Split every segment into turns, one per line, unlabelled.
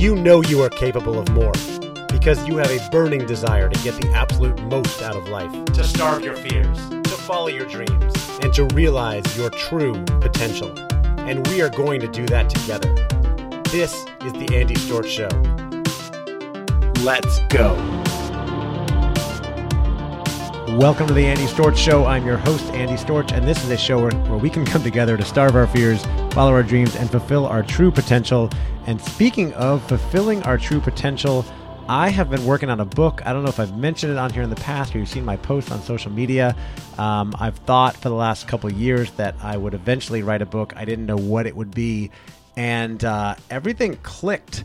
You know you are capable of more because you have a burning desire to get the absolute most out of life, to starve your fears, to follow your dreams, and to realize your true potential. And we are going to do that together. This is the Andy Storch Show. Let's go. Welcome to the Andy Storch Show. I'm your host, Andy Storch, and this is a show where, where we can come together to starve our fears, follow our dreams, and fulfill our true potential. And speaking of fulfilling our true potential, I have been working on a book. I don't know if I've mentioned it on here in the past or you've seen my posts on social media. Um, I've thought for the last couple years that I would eventually write a book. I didn't know what it would be. And uh, everything clicked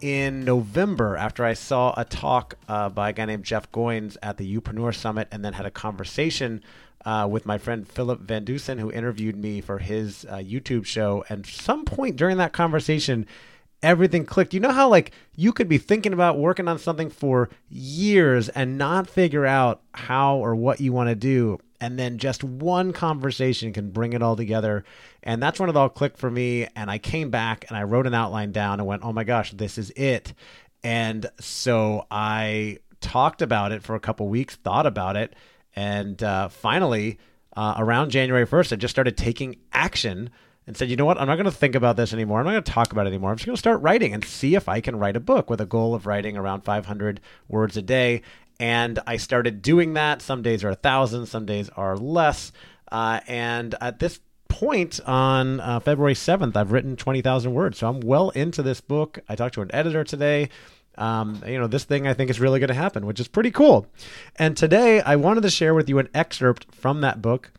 in November after I saw a talk uh, by a guy named Jeff Goins at the Youpreneur Summit and then had a conversation uh, with my friend Philip Van Dusen, who interviewed me for his uh, YouTube show. And some point during that conversation, everything clicked. You know how, like, you could be thinking about working on something for years and not figure out how or what you want to do and then just one conversation can bring it all together. And that's when it all clicked for me. And I came back and I wrote an outline down and went, oh my gosh, this is it. And so I talked about it for a couple weeks, thought about it, and uh, finally, uh, around January 1st, I just started taking action and said, you know what? I'm not going to think about this anymore. I'm not going to talk about it anymore. I'm just going to start writing and see if I can write a book with a goal of writing around 500 words a day. And I started doing that. Some days are a thousand, some days are less. Uh, and at this point on uh, February 7th, I've written 20,000 words. So I'm well into this book. I talked to an editor today. Um, you know, this thing I think is really going to happen, which is pretty cool. And today I wanted to share with you an excerpt from that book.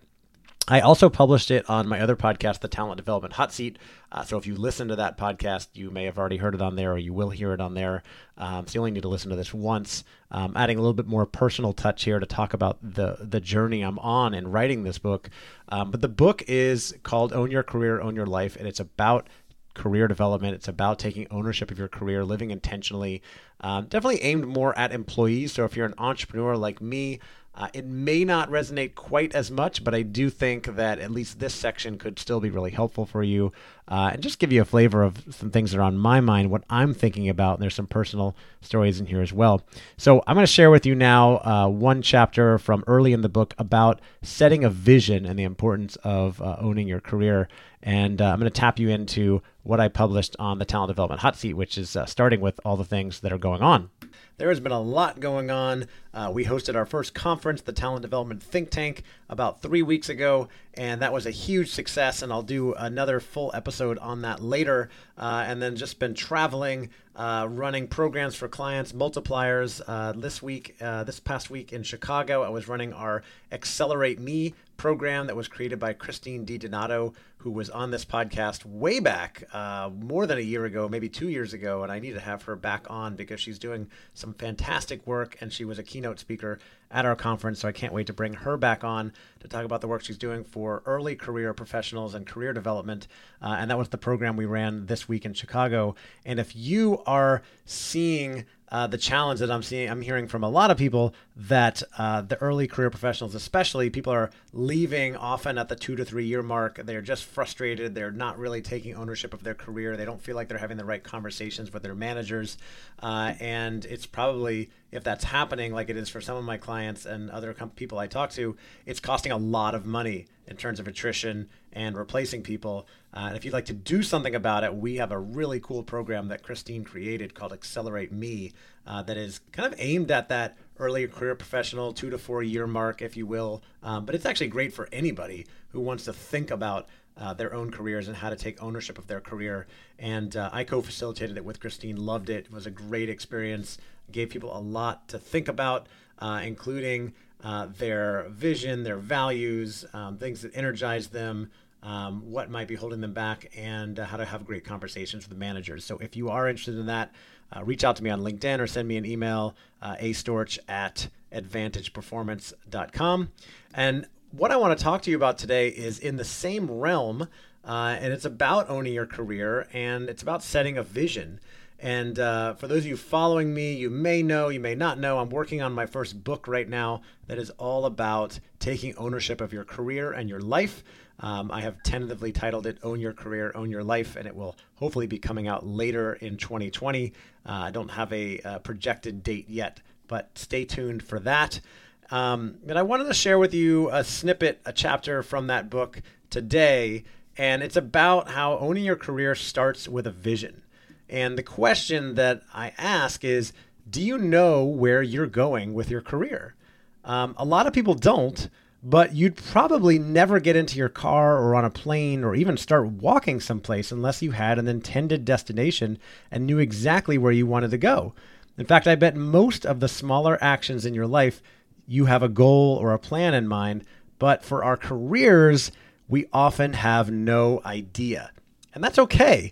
I also published it on my other podcast, The Talent Development Hot Seat. Uh, so if you listen to that podcast, you may have already heard it on there or you will hear it on there. Um, so you only need to listen to this once. Um, adding a little bit more personal touch here to talk about the, the journey I'm on in writing this book. Um, but the book is called Own Your Career, Own Your Life, and it's about career development. It's about taking ownership of your career, living intentionally. Um, definitely aimed more at employees. So if you're an entrepreneur like me, uh, it may not resonate quite as much, but I do think that at least this section could still be really helpful for you uh, and just give you a flavor of some things that are on my mind, what I'm thinking about. And there's some personal stories in here as well. So I'm going to share with you now uh, one chapter from early in the book about setting a vision and the importance of uh, owning your career. And uh, I'm going to tap you into what I published on the Talent Development Hot Seat, which is uh, starting with all the things that are going on. There has been a lot going on. Uh, we hosted our first conference, the Talent Development Think Tank, about three weeks ago, and that was a huge success. And I'll do another full episode on that later. Uh, and then just been traveling, uh, running programs for clients, multipliers. Uh, this week, uh, this past week in Chicago, I was running our Accelerate Me program that was created by Christine DiDonato, who was on this podcast way back, uh, more than a year ago, maybe two years ago. And I need to have her back on because she's doing some fantastic work and she was a keynote speaker at our conference. So I can't wait to bring her back on to talk about the work she's doing for early career professionals and career development. Uh, and that was the program we ran this week in Chicago. And if you are seeing uh, the challenge that I'm seeing, I'm hearing from a lot of people that uh, the early career professionals, especially, people are leaving often at the two to three year mark. They're just frustrated. They're not really taking ownership of their career. They don't feel like they're having the right conversations with their managers. Uh, and it's probably, if that's happening, like it is for some of my clients and other com- people I talk to, it's costing a lot of money in terms of attrition and replacing people. Uh, and if you'd like to do something about it, we have a really cool program that Christine created called Accelerate Me uh, that is kind of aimed at that early career professional, two to four year mark, if you will. Um, but it's actually great for anybody who wants to think about uh, their own careers and how to take ownership of their career. And uh, I co facilitated it with Christine, loved it. It was a great experience, gave people a lot to think about, uh, including uh, their vision, their values, um, things that energize them. Um, what might be holding them back, and uh, how to have great conversations with the managers. So, if you are interested in that, uh, reach out to me on LinkedIn or send me an email, uh, astorch at advantageperformance.com. And what I want to talk to you about today is in the same realm, uh, and it's about owning your career and it's about setting a vision. And uh, for those of you following me, you may know, you may not know, I'm working on my first book right now that is all about taking ownership of your career and your life. Um, I have tentatively titled it Own Your Career, Own Your Life, and it will hopefully be coming out later in 2020. Uh, I don't have a uh, projected date yet, but stay tuned for that. Um, and I wanted to share with you a snippet, a chapter from that book today, and it's about how owning your career starts with a vision. And the question that I ask is Do you know where you're going with your career? Um, a lot of people don't but you'd probably never get into your car or on a plane or even start walking someplace unless you had an intended destination and knew exactly where you wanted to go. In fact, I bet most of the smaller actions in your life, you have a goal or a plan in mind, but for our careers, we often have no idea. And that's okay.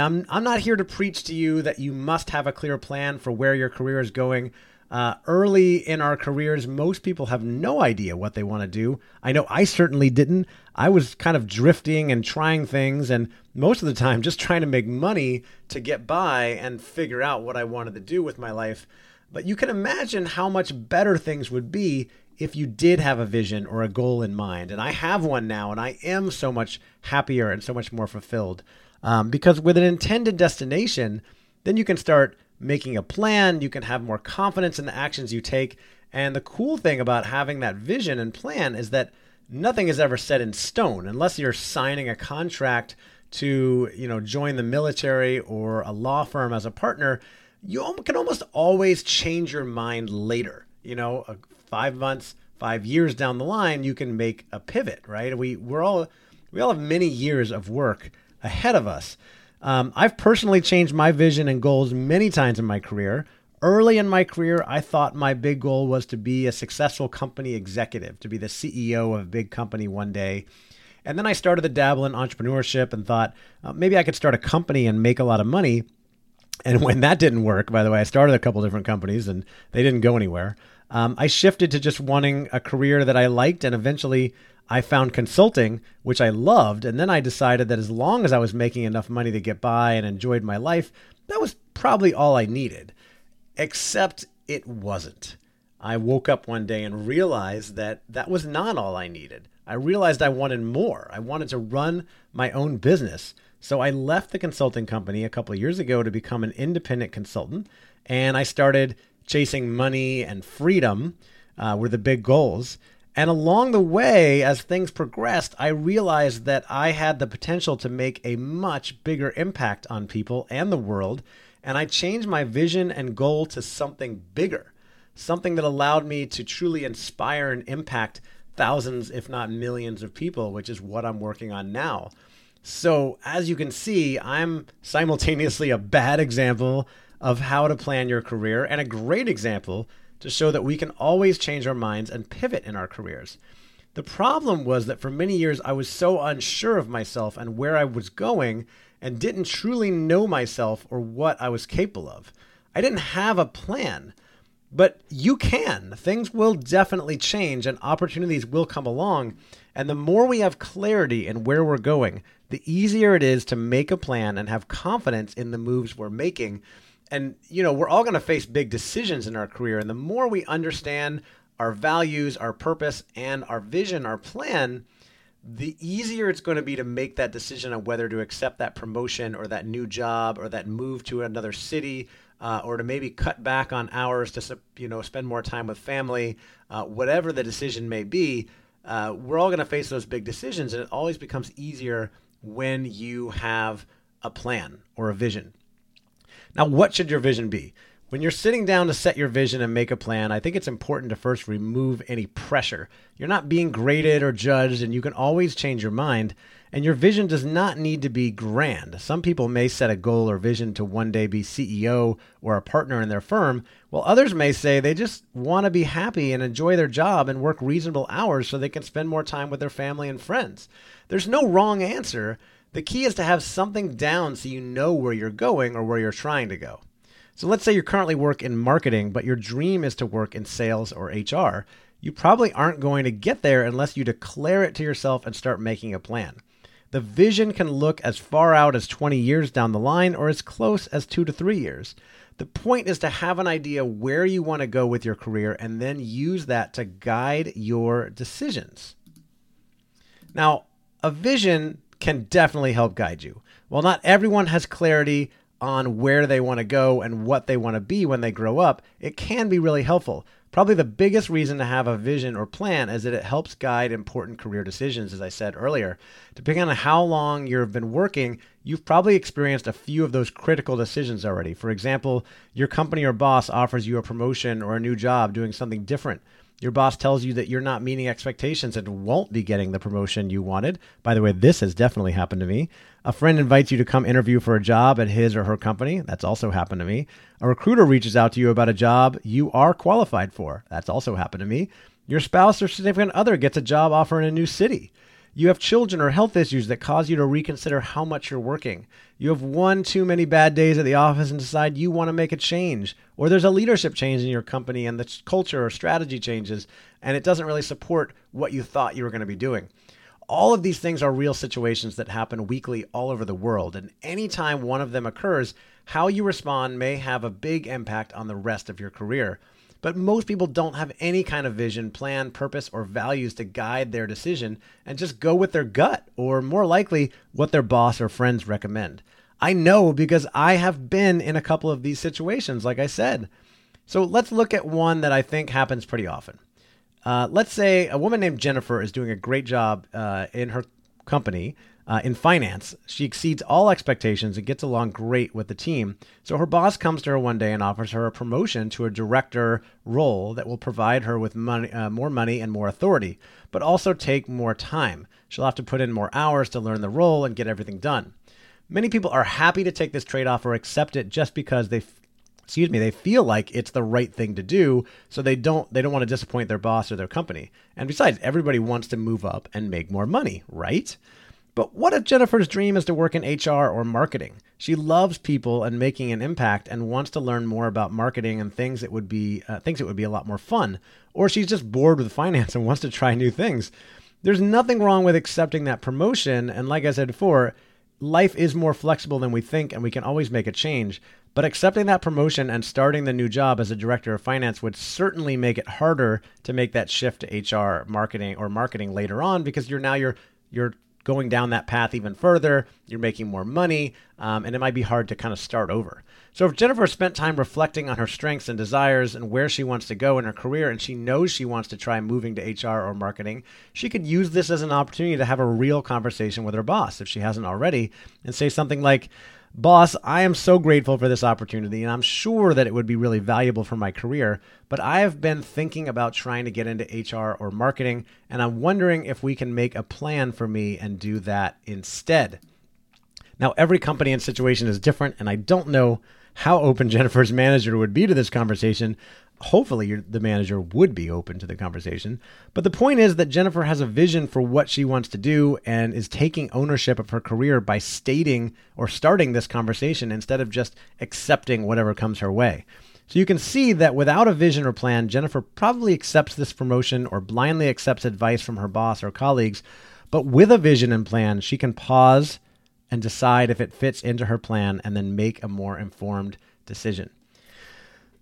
I'm, I'm not here to preach to you that you must have a clear plan for where your career is going. Uh, early in our careers, most people have no idea what they want to do. I know I certainly didn't. I was kind of drifting and trying things, and most of the time just trying to make money to get by and figure out what I wanted to do with my life. But you can imagine how much better things would be if you did have a vision or a goal in mind. And I have one now, and I am so much happier and so much more fulfilled. Um, because with an intended destination, then you can start making a plan, you can have more confidence in the actions you take. And the cool thing about having that vision and plan is that nothing is ever set in stone unless you're signing a contract to, you know, join the military or a law firm as a partner. You can almost always change your mind later. You know, five months, five years down the line, you can make a pivot, right? We we're all we all have many years of work ahead of us. Um, I've personally changed my vision and goals many times in my career. Early in my career, I thought my big goal was to be a successful company executive, to be the CEO of a big company one day. And then I started to dabble in entrepreneurship and thought uh, maybe I could start a company and make a lot of money. And when that didn't work, by the way, I started a couple different companies and they didn't go anywhere. Um, I shifted to just wanting a career that I liked and eventually I found consulting, which I loved, and then I decided that as long as I was making enough money to get by and enjoyed my life, that was probably all I needed. Except it wasn't. I woke up one day and realized that that was not all I needed. I realized I wanted more. I wanted to run my own business. So I left the consulting company a couple years ago to become an independent consultant, and I started chasing money and freedom uh, were the big goals. And along the way, as things progressed, I realized that I had the potential to make a much bigger impact on people and the world. And I changed my vision and goal to something bigger, something that allowed me to truly inspire and impact thousands, if not millions, of people, which is what I'm working on now. So, as you can see, I'm simultaneously a bad example of how to plan your career and a great example to show that we can always change our minds and pivot in our careers. The problem was that for many years I was so unsure of myself and where I was going and didn't truly know myself or what I was capable of. I didn't have a plan. But you can. Things will definitely change and opportunities will come along. And the more we have clarity in where we're going, the easier it is to make a plan and have confidence in the moves we're making and you know we're all going to face big decisions in our career and the more we understand our values our purpose and our vision our plan the easier it's going to be to make that decision on whether to accept that promotion or that new job or that move to another city uh, or to maybe cut back on hours to you know spend more time with family uh, whatever the decision may be uh, we're all going to face those big decisions and it always becomes easier when you have a plan or a vision now, what should your vision be? When you're sitting down to set your vision and make a plan, I think it's important to first remove any pressure. You're not being graded or judged, and you can always change your mind. And your vision does not need to be grand. Some people may set a goal or vision to one day be CEO or a partner in their firm, while others may say they just want to be happy and enjoy their job and work reasonable hours so they can spend more time with their family and friends. There's no wrong answer. The key is to have something down so you know where you're going or where you're trying to go. So let's say you currently work in marketing, but your dream is to work in sales or HR. You probably aren't going to get there unless you declare it to yourself and start making a plan. The vision can look as far out as 20 years down the line or as close as two to three years. The point is to have an idea where you want to go with your career and then use that to guide your decisions. Now, a vision can definitely help guide you. While not everyone has clarity on where they want to go and what they want to be when they grow up, it can be really helpful. Probably the biggest reason to have a vision or plan is that it helps guide important career decisions, as I said earlier. Depending on how long you've been working, you've probably experienced a few of those critical decisions already. For example, your company or boss offers you a promotion or a new job doing something different. Your boss tells you that you're not meeting expectations and won't be getting the promotion you wanted. By the way, this has definitely happened to me. A friend invites you to come interview for a job at his or her company. That's also happened to me. A recruiter reaches out to you about a job you are qualified for. That's also happened to me. Your spouse or significant other gets a job offer in a new city. You have children or health issues that cause you to reconsider how much you're working. You have one too many bad days at the office and decide you want to make a change. Or there's a leadership change in your company and the culture or strategy changes and it doesn't really support what you thought you were going to be doing. All of these things are real situations that happen weekly all over the world. And anytime one of them occurs, how you respond may have a big impact on the rest of your career. But most people don't have any kind of vision, plan, purpose, or values to guide their decision and just go with their gut, or more likely, what their boss or friends recommend. I know because I have been in a couple of these situations, like I said. So let's look at one that I think happens pretty often. Uh, let's say a woman named Jennifer is doing a great job uh, in her company uh, in finance. She exceeds all expectations and gets along great with the team. So her boss comes to her one day and offers her a promotion to a director role that will provide her with money, uh, more money and more authority, but also take more time. She'll have to put in more hours to learn the role and get everything done. Many people are happy to take this trade off or accept it just because they excuse me, they feel like it's the right thing to do, so they don't they don't want to disappoint their boss or their company. And besides, everybody wants to move up and make more money, right? But what if Jennifer's dream is to work in HR or marketing? She loves people and making an impact and wants to learn more about marketing and things that would be uh, thinks it would be a lot more fun. Or she's just bored with finance and wants to try new things. There's nothing wrong with accepting that promotion, and like I said before, life is more flexible than we think and we can always make a change. But accepting that promotion and starting the new job as a director of finance would certainly make it harder to make that shift to HR marketing or marketing later on because you're now you're you're going down that path even further. You're making more money, um, and it might be hard to kind of start over. So, if Jennifer spent time reflecting on her strengths and desires and where she wants to go in her career, and she knows she wants to try moving to HR or marketing, she could use this as an opportunity to have a real conversation with her boss if she hasn't already, and say something like, Boss, I am so grateful for this opportunity, and I'm sure that it would be really valuable for my career. But I have been thinking about trying to get into HR or marketing, and I'm wondering if we can make a plan for me and do that instead. Now, every company and situation is different, and I don't know how open Jennifer's manager would be to this conversation, hopefully the manager would be open to the conversation. But the point is that Jennifer has a vision for what she wants to do and is taking ownership of her career by stating or starting this conversation instead of just accepting whatever comes her way. So you can see that without a vision or plan, Jennifer probably accepts this promotion or blindly accepts advice from her boss or colleagues. But with a vision and plan, she can pause and decide if it fits into her plan and then make a more informed decision.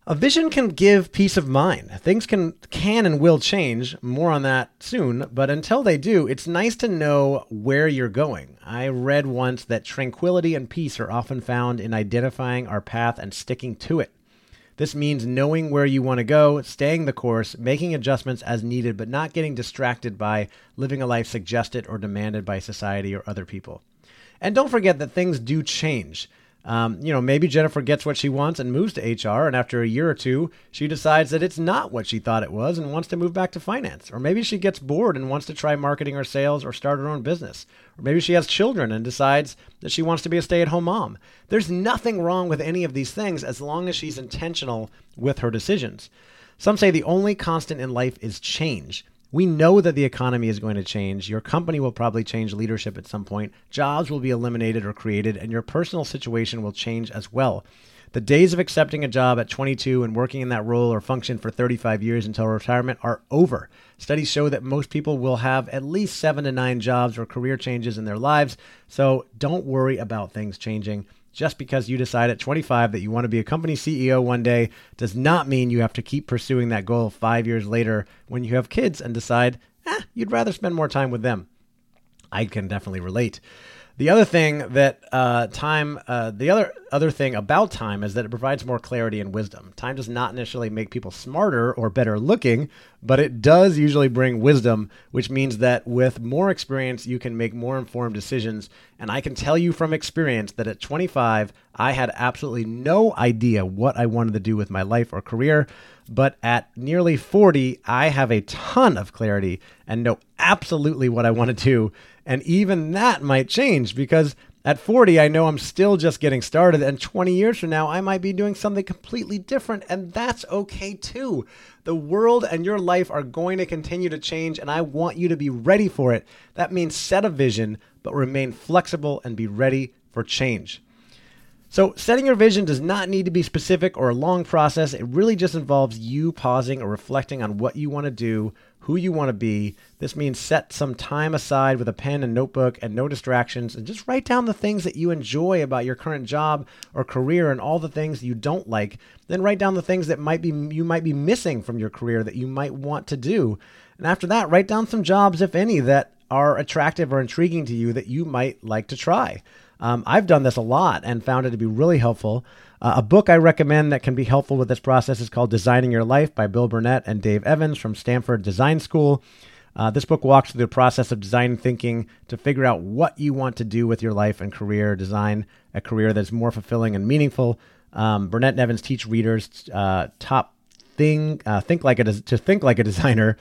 A vision can give peace of mind. Things can can and will change. More on that soon, but until they do, it's nice to know where you're going. I read once that tranquility and peace are often found in identifying our path and sticking to it. This means knowing where you want to go, staying the course, making adjustments as needed, but not getting distracted by living a life suggested or demanded by society or other people. And don't forget that things do change. Um, you know, maybe Jennifer gets what she wants and moves to HR, and after a year or two, she decides that it's not what she thought it was and wants to move back to finance. Or maybe she gets bored and wants to try marketing or sales or start her own business. Or maybe she has children and decides that she wants to be a stay at home mom. There's nothing wrong with any of these things as long as she's intentional with her decisions. Some say the only constant in life is change. We know that the economy is going to change. Your company will probably change leadership at some point. Jobs will be eliminated or created, and your personal situation will change as well. The days of accepting a job at 22 and working in that role or function for 35 years until retirement are over. Studies show that most people will have at least seven to nine jobs or career changes in their lives, so don't worry about things changing. Just because you decide at 25 that you want to be a company CEO one day does not mean you have to keep pursuing that goal five years later when you have kids and decide, eh, you'd rather spend more time with them. I can definitely relate. The other thing that uh, time, uh, the other other thing about time is that it provides more clarity and wisdom. Time does not necessarily make people smarter or better looking, but it does usually bring wisdom, which means that with more experience, you can make more informed decisions. And I can tell you from experience that at 25, I had absolutely no idea what I wanted to do with my life or career. But at nearly 40, I have a ton of clarity and know absolutely what I want to do and even that might change because at 40, I know I'm still just getting started. And 20 years from now, I might be doing something completely different. And that's okay too. The world and your life are going to continue to change. And I want you to be ready for it. That means set a vision, but remain flexible and be ready for change. So, setting your vision does not need to be specific or a long process. It really just involves you pausing or reflecting on what you want to do, who you want to be. This means set some time aside with a pen and notebook and no distractions and just write down the things that you enjoy about your current job or career and all the things you don't like. Then write down the things that might be you might be missing from your career that you might want to do. And after that, write down some jobs if any that are attractive or intriguing to you that you might like to try. Um, I've done this a lot and found it to be really helpful. Uh, a book I recommend that can be helpful with this process is called Designing Your Life by Bill Burnett and Dave Evans from Stanford Design School. Uh, this book walks through the process of design thinking to figure out what you want to do with your life and career, design a career that's more fulfilling and meaningful. Um, Burnett and Evans teach readers uh, top thing uh, think like a to think like a designer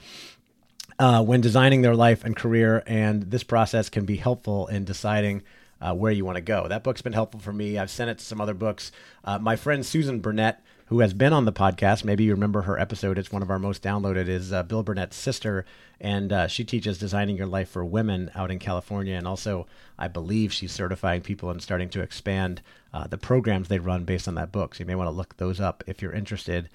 uh, when designing their life and career, and this process can be helpful in deciding uh, where you want to go. That book's been helpful for me. I've sent it to some other books. Uh, my friend Susan Burnett, who has been on the podcast, maybe you remember her episode. It's one of our most downloaded. Is uh, Bill Burnett's sister, and uh, she teaches designing your life for women out in California, and also I believe she's certifying people and starting to expand uh, the programs they run based on that book. So you may want to look those up if you're interested.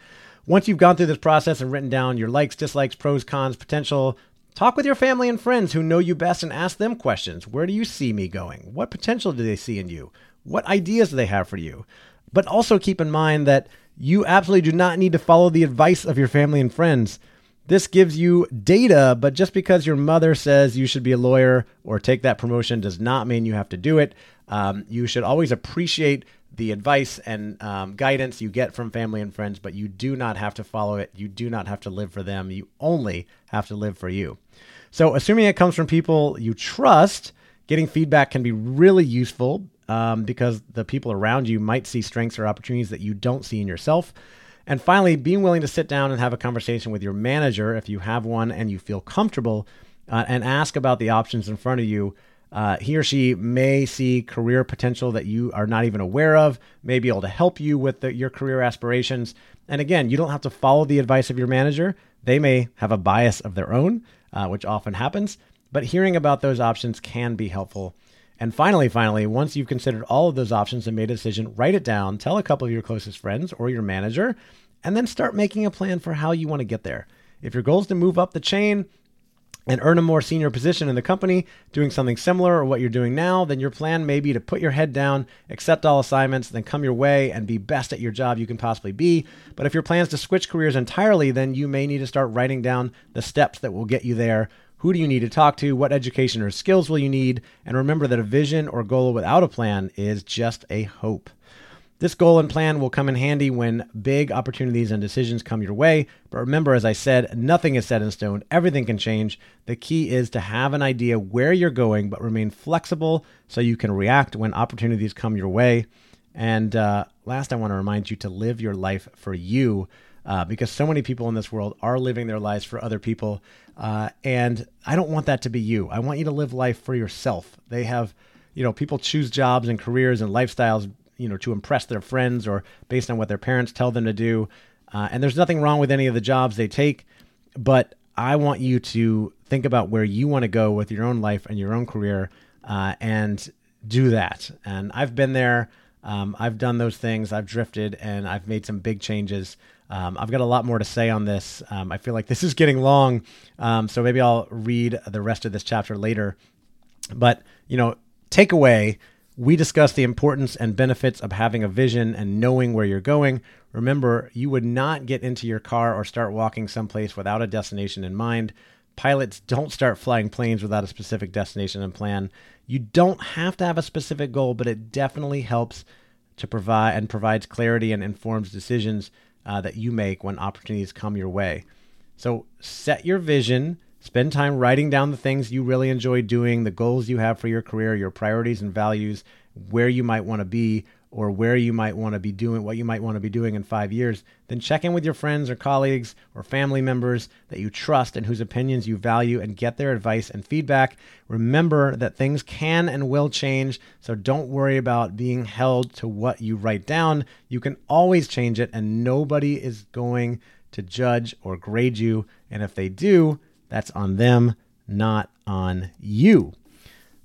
Once you've gone through this process and written down your likes, dislikes, pros, cons, potential Talk with your family and friends who know you best and ask them questions. Where do you see me going? What potential do they see in you? What ideas do they have for you? But also keep in mind that you absolutely do not need to follow the advice of your family and friends. This gives you data, but just because your mother says you should be a lawyer or take that promotion does not mean you have to do it. Um, you should always appreciate the advice and um, guidance you get from family and friends, but you do not have to follow it. You do not have to live for them. You only have to live for you. So, assuming it comes from people you trust, getting feedback can be really useful um, because the people around you might see strengths or opportunities that you don't see in yourself. And finally, being willing to sit down and have a conversation with your manager if you have one and you feel comfortable uh, and ask about the options in front of you uh, he or she may see career potential that you are not even aware of, may be able to help you with the, your career aspirations. And again, you don't have to follow the advice of your manager. They may have a bias of their own, uh, which often happens, but hearing about those options can be helpful. And finally, finally, once you've considered all of those options and made a decision, write it down, tell a couple of your closest friends or your manager, and then start making a plan for how you want to get there. If your goal is to move up the chain, and earn a more senior position in the company, doing something similar or what you're doing now, then your plan may be to put your head down, accept all assignments, then come your way and be best at your job you can possibly be. But if your plan is to switch careers entirely, then you may need to start writing down the steps that will get you there. Who do you need to talk to? What education or skills will you need? And remember that a vision or goal without a plan is just a hope. This goal and plan will come in handy when big opportunities and decisions come your way. But remember, as I said, nothing is set in stone, everything can change. The key is to have an idea where you're going, but remain flexible so you can react when opportunities come your way. And uh, last, I want to remind you to live your life for you. Uh, because so many people in this world are living their lives for other people. Uh, and I don't want that to be you. I want you to live life for yourself. They have, you know, people choose jobs and careers and lifestyles you know to impress their friends or based on what their parents tell them to do. Uh, and there's nothing wrong with any of the jobs they take, but I want you to think about where you want to go with your own life and your own career, uh, and do that. And I've been there. Um, I've done those things. I've drifted, and I've made some big changes. Um, I've got a lot more to say on this. Um, I feel like this is getting long, um, so maybe I'll read the rest of this chapter later. But you know, takeaway we discuss the importance and benefits of having a vision and knowing where you're going. Remember, you would not get into your car or start walking someplace without a destination in mind. Pilots don't start flying planes without a specific destination and plan. You don't have to have a specific goal, but it definitely helps to provide and provides clarity and informs decisions uh, that you make when opportunities come your way. So set your vision, spend time writing down the things you really enjoy doing, the goals you have for your career, your priorities and values, where you might want to be or where you might want to be doing what you might want to be doing in five years, then check in with your friends or colleagues or family members that you trust and whose opinions you value and get their advice and feedback. Remember that things can and will change, so don't worry about being held to what you write down. You can always change it, and nobody is going to judge or grade you. And if they do, that's on them, not on you.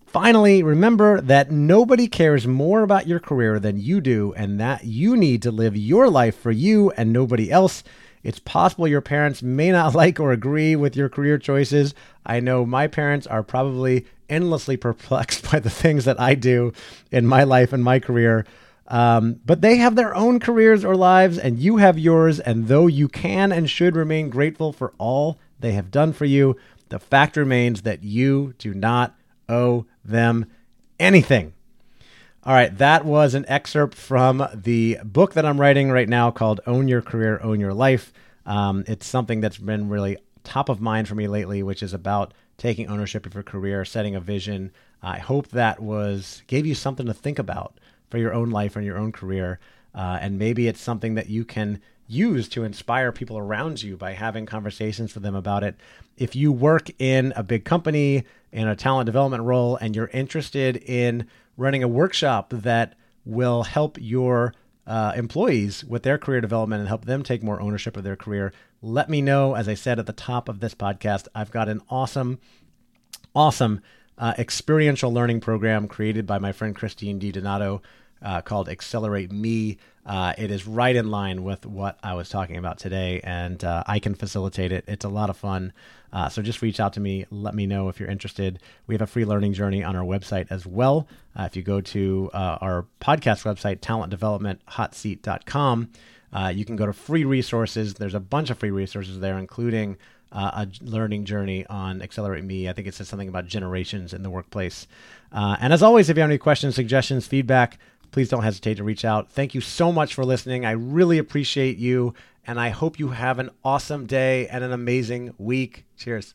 Finally, remember that nobody cares more about your career than you do, and that you need to live your life for you and nobody else. It's possible your parents may not like or agree with your career choices. I know my parents are probably endlessly perplexed by the things that I do in my life and my career. Um, but they have their own careers or lives, and you have yours. And though you can and should remain grateful for all they have done for you, the fact remains that you do not owe them anything. All right, that was an excerpt from the book that I'm writing right now called Own Your Career, Own Your Life. Um, it's something that's been really top of mind for me lately, which is about taking ownership of your career, setting a vision. I hope that was gave you something to think about for your own life and your own career. Uh, and maybe it's something that you can use to inspire people around you by having conversations with them about it. If you work in a big company in a talent development role and you're interested in running a workshop that will help your uh, employees with their career development and help them take more ownership of their career, let me know. As I said at the top of this podcast, I've got an awesome, awesome uh, experiential learning program created by my friend Christine DiDonato uh, called Accelerate Me. Uh, it is right in line with what I was talking about today, and uh, I can facilitate it. It's a lot of fun. Uh, so just reach out to me. Let me know if you're interested. We have a free learning journey on our website as well. Uh, if you go to uh, our podcast website, talentdevelopmenthotseat.com, you can go to free resources. There's a bunch of free resources there, including uh, a learning journey on Accelerate Me. I think it says something about generations in the workplace. Uh, and as always, if you have any questions, suggestions, feedback, please don't hesitate to reach out. Thank you so much for listening. I really appreciate you, and I hope you have an awesome day and an amazing week. Cheers.